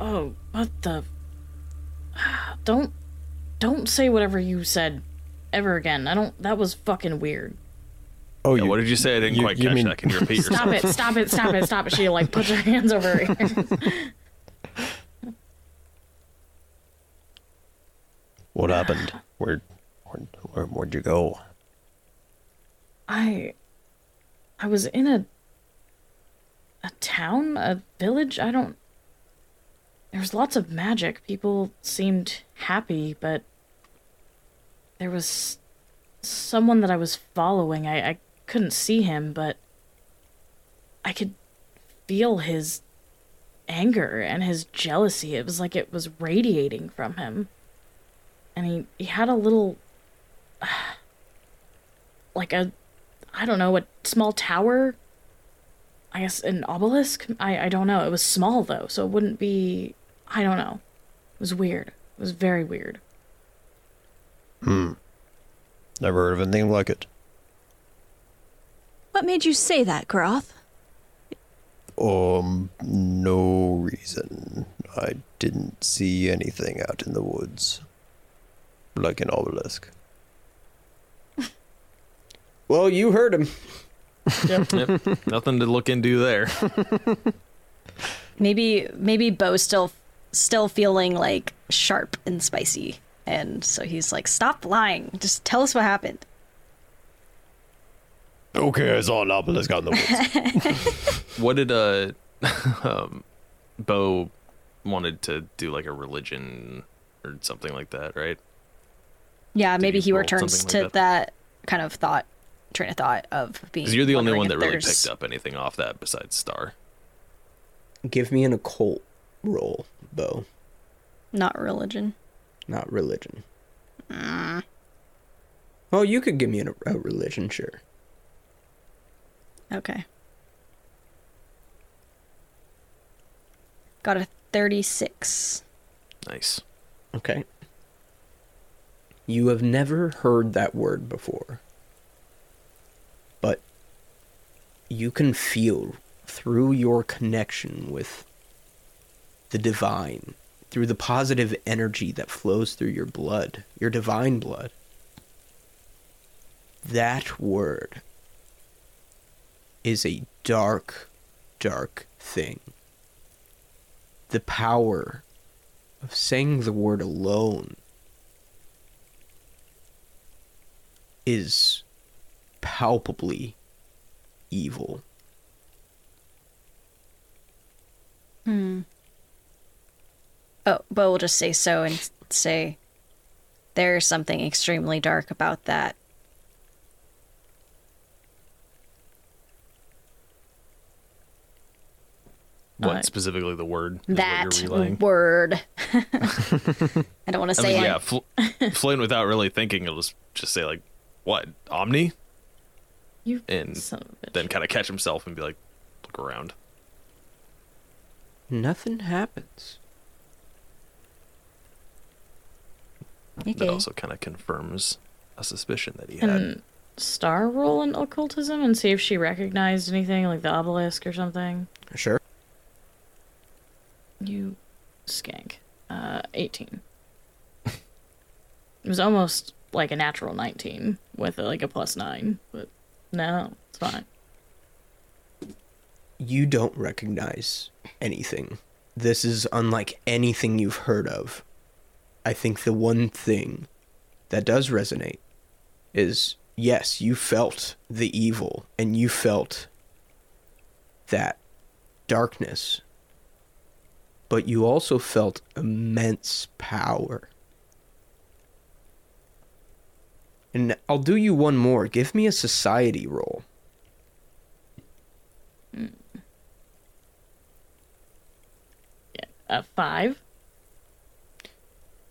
Oh, what the? Don't, don't say whatever you said, ever again. I don't. That was fucking weird. Oh, Yeah, what did you say? I didn't you- quite you catch mean- that. Can you repeat yourself? Stop it! Stop it! Stop it! Stop it! She like puts her hands over her ears. What happened? Where, where, where, where'd you go? I, I was in a, a town, a village. I don't. There was lots of magic. People seemed happy, but there was someone that I was following. I, I couldn't see him, but I could feel his anger and his jealousy. It was like it was radiating from him. And he, he had a little. like a. I don't know, a small tower? I guess an obelisk? I, I don't know. It was small though, so it wouldn't be. I don't know. It was weird. It was very weird. Hmm. Never heard of anything like it. What made you say that, Groth? Um, no reason. I didn't see anything out in the woods. Like an obelisk. Well, you heard him. Yep. Nothing to look into there. Maybe maybe Beau's still still feeling like sharp and spicy, and so he's like, "Stop lying! Just tell us what happened." Okay, it's I saw an obelisk out in the woods. What did uh um Beau wanted to do like a religion or something like that, right? Yeah, Did maybe he roll returns something to like that? kind of thought train of thought of being. Because you're the only one if that really picked up anything off that besides Star. Give me an occult roll, Beau, Not religion. not religion. Ah. Oh, you could give me an, a religion, sure. Okay. Got a thirty-six. Nice. Okay. You have never heard that word before. But you can feel through your connection with the divine, through the positive energy that flows through your blood, your divine blood. That word is a dark, dark thing. The power of saying the word alone is palpably evil. Hmm. Oh, Beau will just say so and say, "There's something extremely dark about that." What Uh, specifically the word that what you're relaying? word. I don't want to I say mean, it. yeah, Fl- Flynn, without really thinking, it'll just, just say like, "What Omni?" You And son of a bitch. then kind of catch himself and be like, "Look around." Nothing happens. That also kind of confirms a suspicion that he had. Can Star roll in occultism and see if she recognized anything like the obelisk or something? Sure. You skank. Uh, 18. it was almost like a natural 19 with like a plus 9, but no, it's fine. You don't recognize anything. This is unlike anything you've heard of. I think the one thing that does resonate is yes, you felt the evil and you felt that darkness, but you also felt immense power. And I'll do you one more. Give me a society roll. Mm. A 5?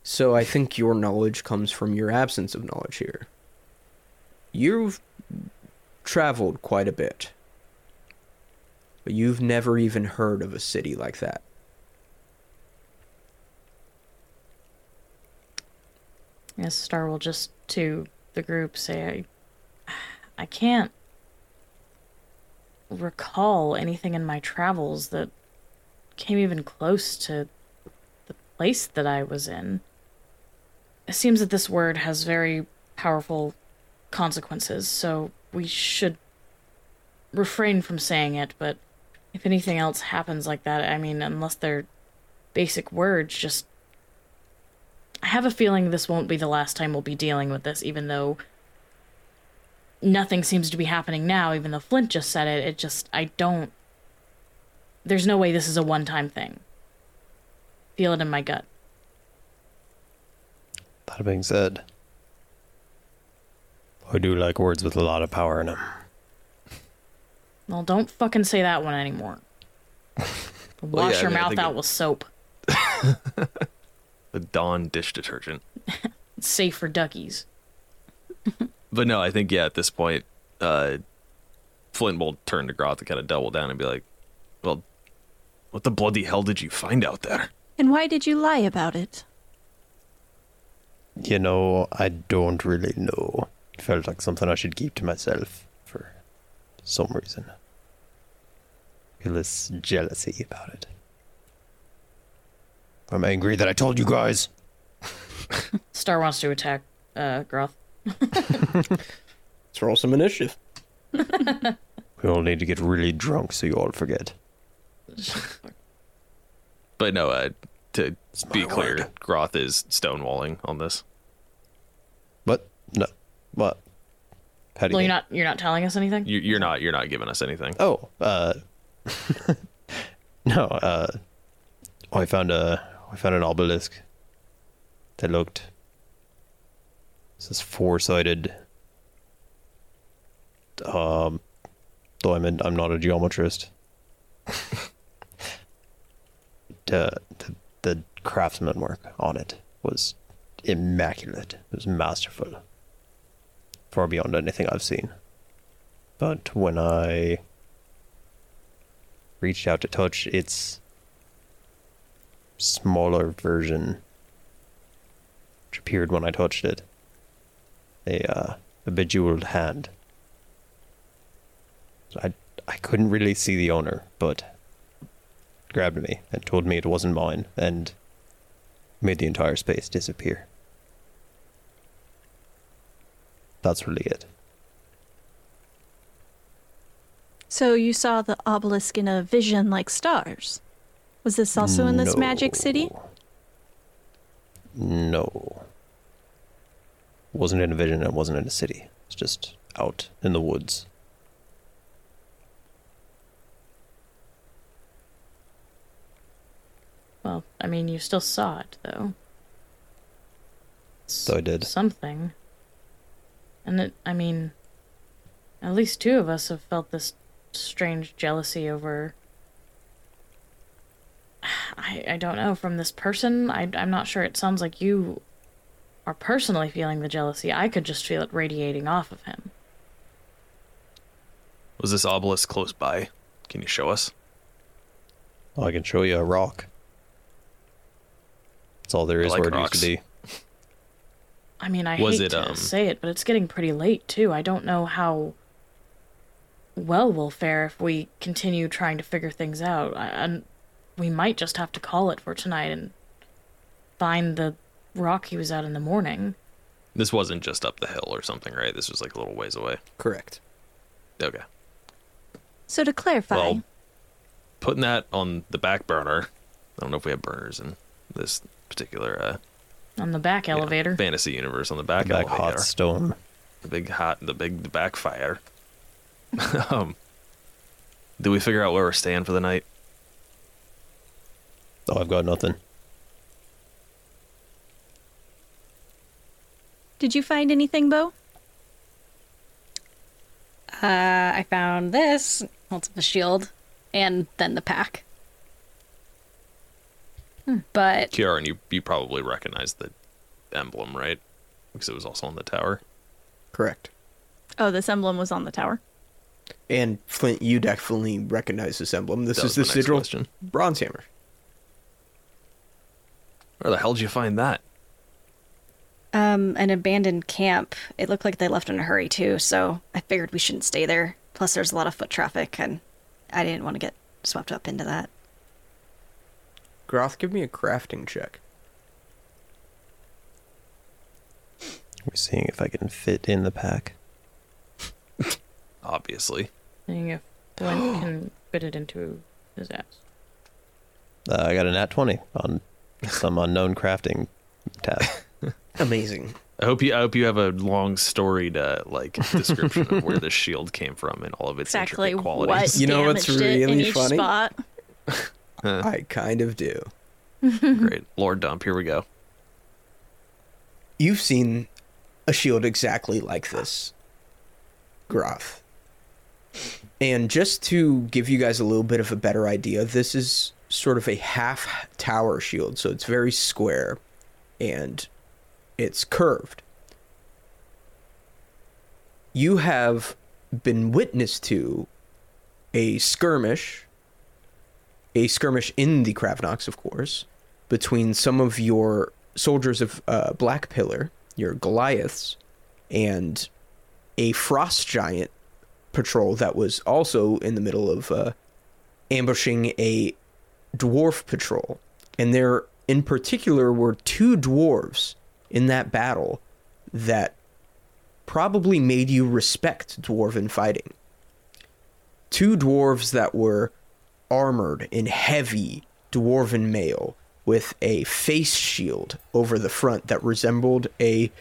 So I think your knowledge comes from your absence of knowledge here. You've traveled quite a bit, but you've never even heard of a city like that. Yes, Star will just to the group say, I, I can't recall anything in my travels that came even close to the place that I was in. It seems that this word has very powerful consequences, so we should refrain from saying it, but if anything else happens like that, I mean, unless they're basic words, just I have a feeling this won't be the last time we'll be dealing with this, even though nothing seems to be happening now, even though Flint just said it. It just, I don't. There's no way this is a one time thing. Feel it in my gut. That being said, I do like words with a lot of power in them. Well, don't fucking say that one anymore. Well, Wash yeah, I your mean, mouth out it- with soap. The Dawn dish detergent. It's safe for duckies. But no, I think yeah, at this point, uh Flint will turn to Groth to kind of double down and be like, Well, what the bloody hell did you find out there? And why did you lie about it? You know, I don't really know. It felt like something I should keep to myself for some reason. Feel this jealousy about it. I'm angry that I told you guys. Star wants to attack uh, Groth. Let's roll some initiative. We all need to get really drunk so you all forget. But no, uh to It's be clear, word. Groth is stonewalling on this. What? No. What? How do Well, you you're not you're not telling us anything. You, you're not you're not giving us anything. Oh, uh, no. Uh, oh, I found a I found an obelisk that looked. This is four sided. Um, though I'm in, I'm not a geometrist. the, the the craftsman work on it was immaculate. It was masterful. Far beyond anything I've seen. But when I reached out to touch its smaller version, which appeared when I touched it, a, uh, a bejeweled hand. I, I couldn't really see the owner, but grabbed me and told me it wasn't mine and made the entire space disappear. That's really it. So you saw the obelisk in a vision like stars. Was this also in this magic city? No. Wasn't in a vision, it wasn't in a city. It's just out in the woods. Well, I mean, you still saw it though. So I did. something. And it, I mean, at least two of us have felt this strange jealousy over. I I don't know from this person. I I'm not sure. It sounds like you are personally feeling the jealousy. I could just feel it radiating off of him. Was this obelisk close by? Can you show us? Oh, I can show you a rock. That's all there is I like where it used to be. I mean, I Was hate it, to um, say it, but it's getting pretty late too. I don't know how well we'll fare if we continue trying to figure things out. And we might just have to call it for tonight and find the rock he was at in the morning. This wasn't just up the hill or something, right? This was like a little ways away. Correct. Okay. So to clarify, Well, putting that on the back burner. I don't know if we have burners in this particular uh, On the back yeah, elevator. fantasy universe on the back, Back elevator. hot stone. the big hot, the big the backfire. um, do we figure out where we're staying for the night? Oh, I've got nothing. did you find anything, Beau? Uh, I found this. Holds up the shield, and then the pack. But Kiarryn, you you probably recognize the emblem, right? Because it was also on the tower. Correct. Oh, this emblem was on the tower. And Flint, you definitely recognize this emblem. This That is the sigil question. bronze hammer. Where the hell did you find that? um, an abandoned camp. It looked like they left in a hurry too, so I figured we shouldn't stay there. Plus, there's a lot of foot traffic, and I didn't want to get swept up into that. Groth, give me a crafting check. We're seeing if I can fit in the pack. Obviously. Seeing if Flint can fit it into his ass. Uh, I got a nat 20 on some unknown crafting tab. Amazing. I hope you I hope you have a long storied uh, like description of where this shield came from and all of its Exactly intricate what. You know what's damaged really each funny? spot. Huh, I kind of do. great. Lord Dump, here we go. You've seen a shield exactly like this, Groth. And just to give you guys a little bit of a better idea, this is sort of a half tower shield, so it's very square and it's curved. You have been witness to a skirmish, a skirmish in the Kravnox, of course, between some of your soldiers of uh, Black Pillar, your Goliaths, and a frost giant patrol that was also in the middle of uh, ambushing a dwarf patrol. And there, in particular, were two dwarves in that battle that probably made you respect dwarven fighting. Two dwarves that were armored in heavy dwarven mail with a face shield over the front that resembled a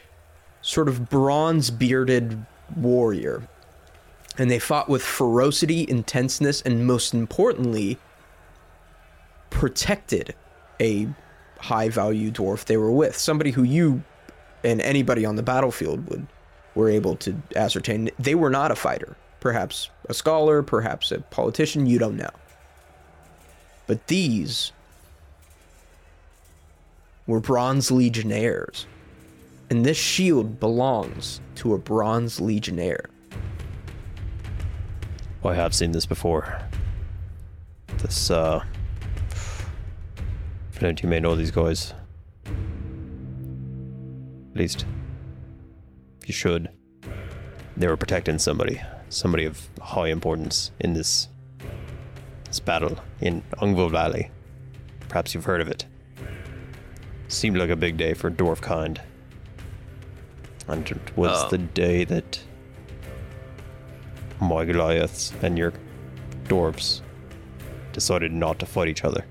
sort of bronze bearded warrior. And they fought with ferocity, intenseness, and most importantly, protected a high value dwarf they were with. Somebody who you and anybody on the battlefield would were able to ascertain they were not a fighter. Perhaps a scholar, perhaps a politician, you don't know. But these were bronze legionnaires. And this shield belongs to a bronze legionnaire. I have seen this before. This, uh. Flint, you may know these guys. At least, If you should. They were protecting somebody. Somebody of high importance in this. This battle in Ungvo Valley. Perhaps you've heard of it. Seemed like a big day for dwarf kind. And it was Um. the day that my Goliaths and your dwarves decided not to fight each other.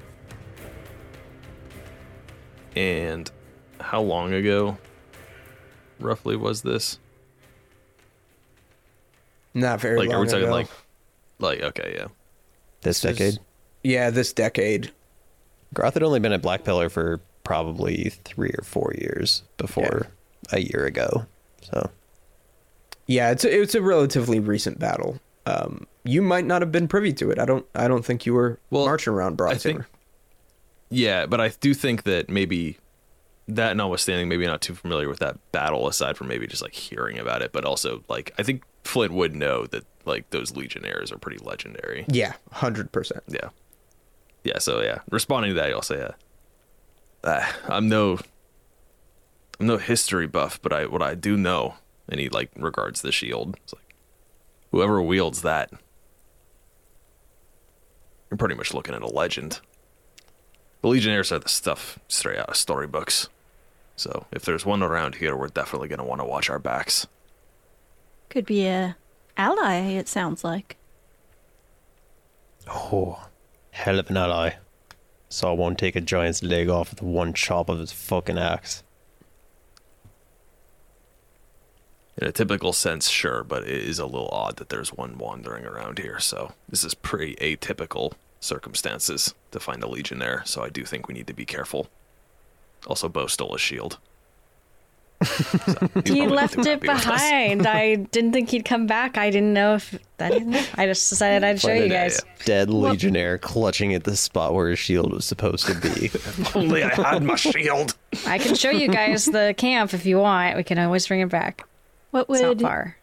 And how long ago, roughly, was this? Not very Like, long are we talking ago. like, like okay, yeah. This, This is- decade? yeah, this decade. Groth had only been at Black Pillar for probably three or four years before a year ago. So Yeah, it's a, it's a relatively recent battle. Um, you might not have been privy to it. I don't I don't think you were Well, marching around I Broadsaber. think, yeah, but I do think that maybe that notwithstanding, maybe not too familiar with that battle aside from maybe just like hearing about it, but also like I think Flint would know that like those legionnaires are pretty legendary. Yeah, hundred percent. Yeah. Yeah, so yeah. Responding to that, I'll say uh, uh, I'm no I'm no history buff, but I what I do know, and he like regards the shield. It's like whoever wields that you're pretty much looking at a legend. The Legionnaires are the stuff straight out of storybooks. So if there's one around here, we're definitely gonna want to watch our backs. Could be a ally, it sounds like. Oh, hell of an ally. Saw one take a giant's leg off with one chop of his fucking axe. In a typical sense, sure, but it is a little odd that there's one wandering around here. So this is pretty atypical circumstances to find a legionnaire. So I do think we need to be careful. Also, Beau stole a shield. So, He left it happy behind. I didn't think he'd come back. I didn't know if I didn't know. I just decided I'd show Find you a guys. Dead legionnaire clutching at the spot where his shield was supposed to be. Only I had my shield. I can show you guys the camp if you want. We can always bring it back. What It's not far.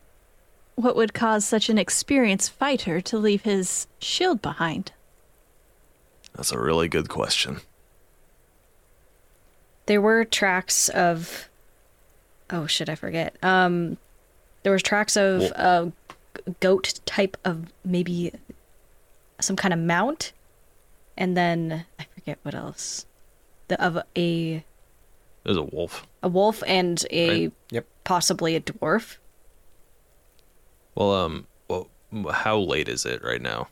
what would cause such an experienced fighter to leave his shield behind? That's a really good question. There were tracks of. Oh shit! I forget. Um, there was tracks of a goat type of maybe some kind of mount, and then I forget what else. The of a There's a wolf. a wolf and a Right. Yep. possibly a dwarf. Well, um, well, how late is it right now?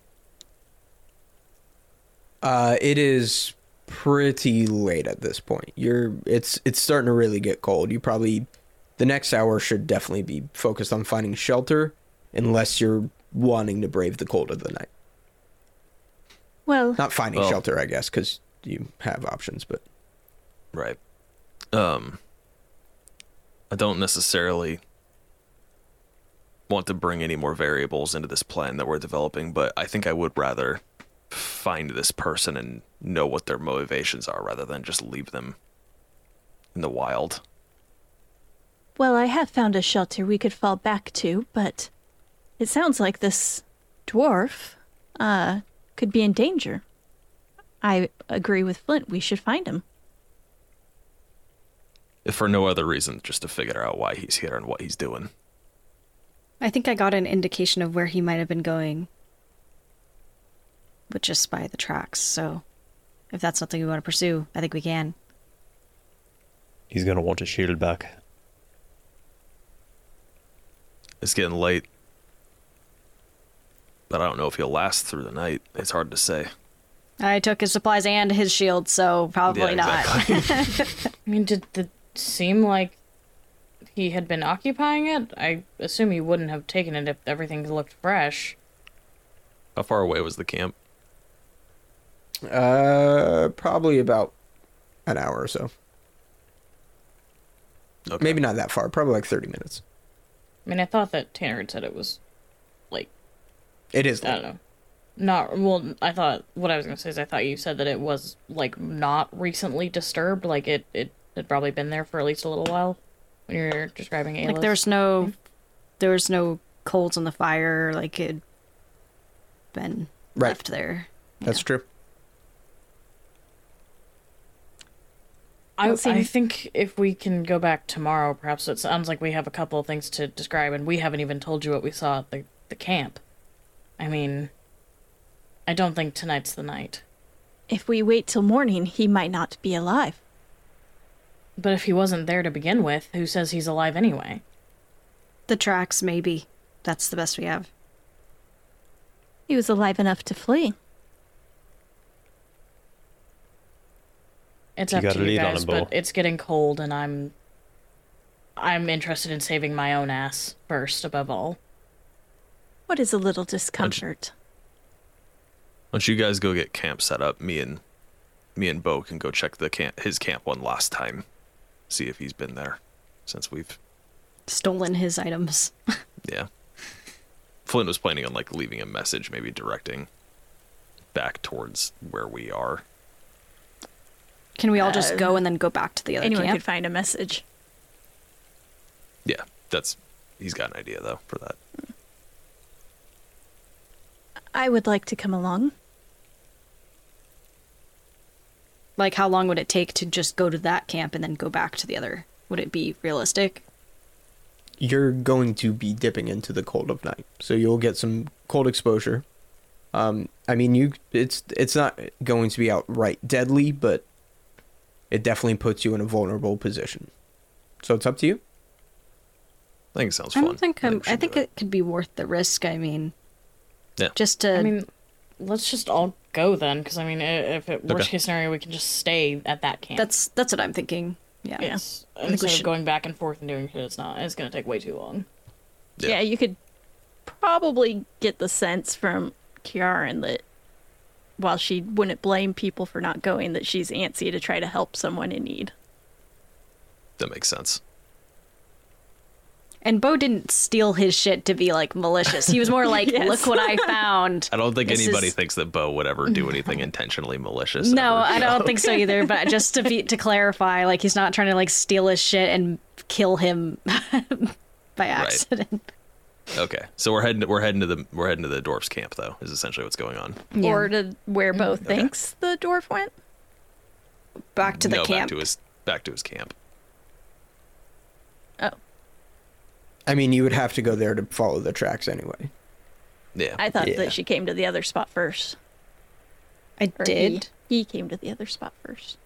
Uh, it is pretty late at this point. You're it's it's starting to really get cold. You probably the next hour should definitely be focused on finding shelter, unless you're wanting to brave the cold of the night. Well, Not finding Well- shelter, I guess, because you have options. But Right. Um I don't necessarily want to bring any more variables into this plan that we're developing, but I think I would rather find this person and know what their motivations are rather than just leave them in the wild. Well, I have found a shelter we could fall back to, but it sounds like this dwarf uh could be in danger. I agree with Flint. We should find him. If for no other reason, just to figure out why he's here and what he's doing. I think I got an indication of where he might have been going. But just by the tracks, so if that's something we want to pursue, I think we can. He's gonna want his shield back. It's getting late. But I don't know if he'll last through the night. It's hard to say. I took his supplies and his shield, so probably Yeah, not. I mean, did it seem like he had been occupying it? I assume he wouldn't have taken it if everything looked fresh. How far away was the camp? Uh, probably about an hour or so. Okay. Maybe not that far. Probably like thirty minutes. I mean, I thought that Tanner had said it was like It is. I don't know. Not well. I thought what I was gonna say is I thought you said that it was like not recently disturbed. Like it it had probably been there for at least a little while. When you're describing Ayla's. like there's no there was no coals on the fire, like it been Right. left there. That's true. I, I think if we can go back tomorrow, perhaps it sounds like we have a couple of things to describe, and we haven't even told you what we saw at the, the camp. I mean, I don't think tonight's the night. If we wait till morning, he might not be alive. But if he wasn't there to begin with, who says he's alive anyway? The tracks, maybe. That's the best we have. He was alive enough to flee. It's You up to a you lead on guys, him, but it's getting cold, and I'm I'm interested in saving my own ass first, above all. What is a little discomfort? Once you guys go get camp set up, me and me and Beau can go check the camp his camp one last time. See if he's been there since we've Stolen his items. yeah. Flint was planning on like leaving a message, maybe directing back towards where we are. Can we all just Uh, go and then go back to the other Anyone camp? could find a message. Yeah, that's he's got an idea though for that. I would like to come along. Like, how long would it take to just go to that camp and then go back to the other? Would it be realistic? You're going to be dipping into the cold of night, so you'll get some cold exposure. Um, I mean, you it's it's not going to be outright deadly, but it definitely puts you in a vulnerable position. So it's up to you. I think it sounds I fun. don't think we I'm, I should think do it could be worth the risk. I mean, Yeah. just to I mean, let's just all go then, because I mean, if it worst Okay. case scenario, we can just stay at that camp. that's that's what I'm thinking. Yeah. Yeah. It's- think we instead of going back and forth and doing shit, it's not. It's gonna take way too long. Yeah. Yeah. you could probably get the sense from Kiarryn that while she wouldn't blame people for not going, that she's antsy to try to help someone in need. That makes sense. And Beau didn't steal his shit to be like malicious. He was more like, Yes. "Look what I found." I don't think This anybody is- thinks that Beau would ever do anything intentionally malicious. No, ever, I so- don't think so either. But just to be to clarify, like he's not trying to like steal his shit and kill him by accident. Okay, so we're heading we're heading to the we're heading to the dwarfs camp though. Is essentially what's going on. Yeah. Or to where mm-hmm. Beau Okay. thinks the dwarf went. back to the no, camp. back to his back to his camp. Oh, I mean, you would have to go there to follow the tracks anyway. Yeah, I thought Yeah. that she came to the other spot first. I Or did. He, he came to the other spot first.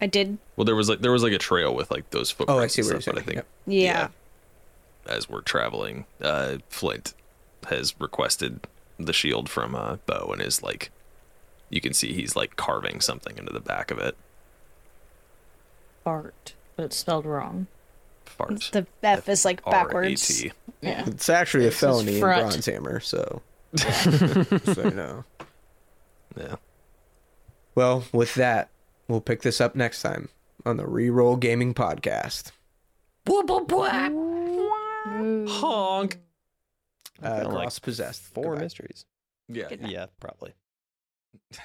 I did. Well, there was like there was like a trail with like those footprints. Oh, I see and what you're saying. But I think Yep. Yeah. As we're traveling, uh, Flint has requested the shield from uh, Beau and is like, you can see he's like carving something into the back of it. Fart, but it's spelled wrong. Fart. The F is like backwards. R-A-T. Yeah. It's actually a This felony in front. Bronze Hammer, so so you know. Yeah. Well, with that, we'll pick this up next time on the Reroll Gaming Podcast. Blah, blah, blah. Honk. I Uh, feel like Groth possessed. Four Goodbye. mysteries. Yeah. Goodbye. Yeah, probably.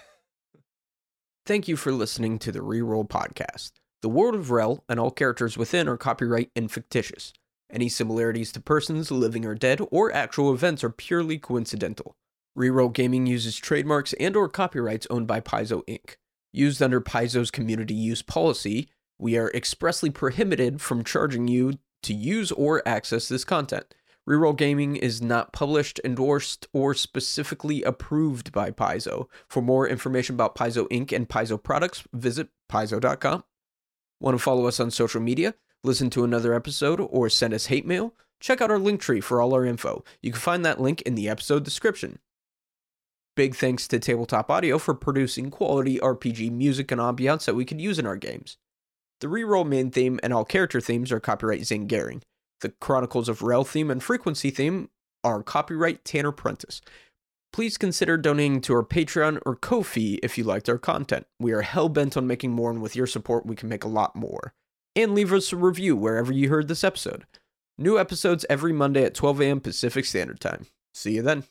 Thank you for listening to the Reroll podcast. The world of Rel and all characters within are copyright and fictitious. Any similarities to persons, living or dead, or actual events are purely coincidental. Reroll Gaming uses trademarks and or copyrights owned by Paizo Inc. Used under Paizo's community use policy, we are expressly prohibited from charging you to use or access this content. Reroll Gaming is not published, endorsed, or specifically approved by Paizo. For more information about Paizo Inc. and Paizo products, visit paizo.com. Want to follow us on social media, listen to another episode, or send us hate mail? Check out our link tree for all our info. You can find that link in the episode description. Big thanks to Tabletop Audio for producing quality RPG music and ambiance that we could use in our games. The reroll main theme and all character themes are copyright Zane Gehring. The Chronicles of Rel theme and frequency theme are copyright Tanner Prentice. Please consider donating to our Patreon or Ko-fi if you liked our content. We are hell bent on making more, and with your support, we can make a lot more. And leave us a review wherever you heard this episode. New episodes every Monday at 12 a.m. Pacific Standard Time. See you then.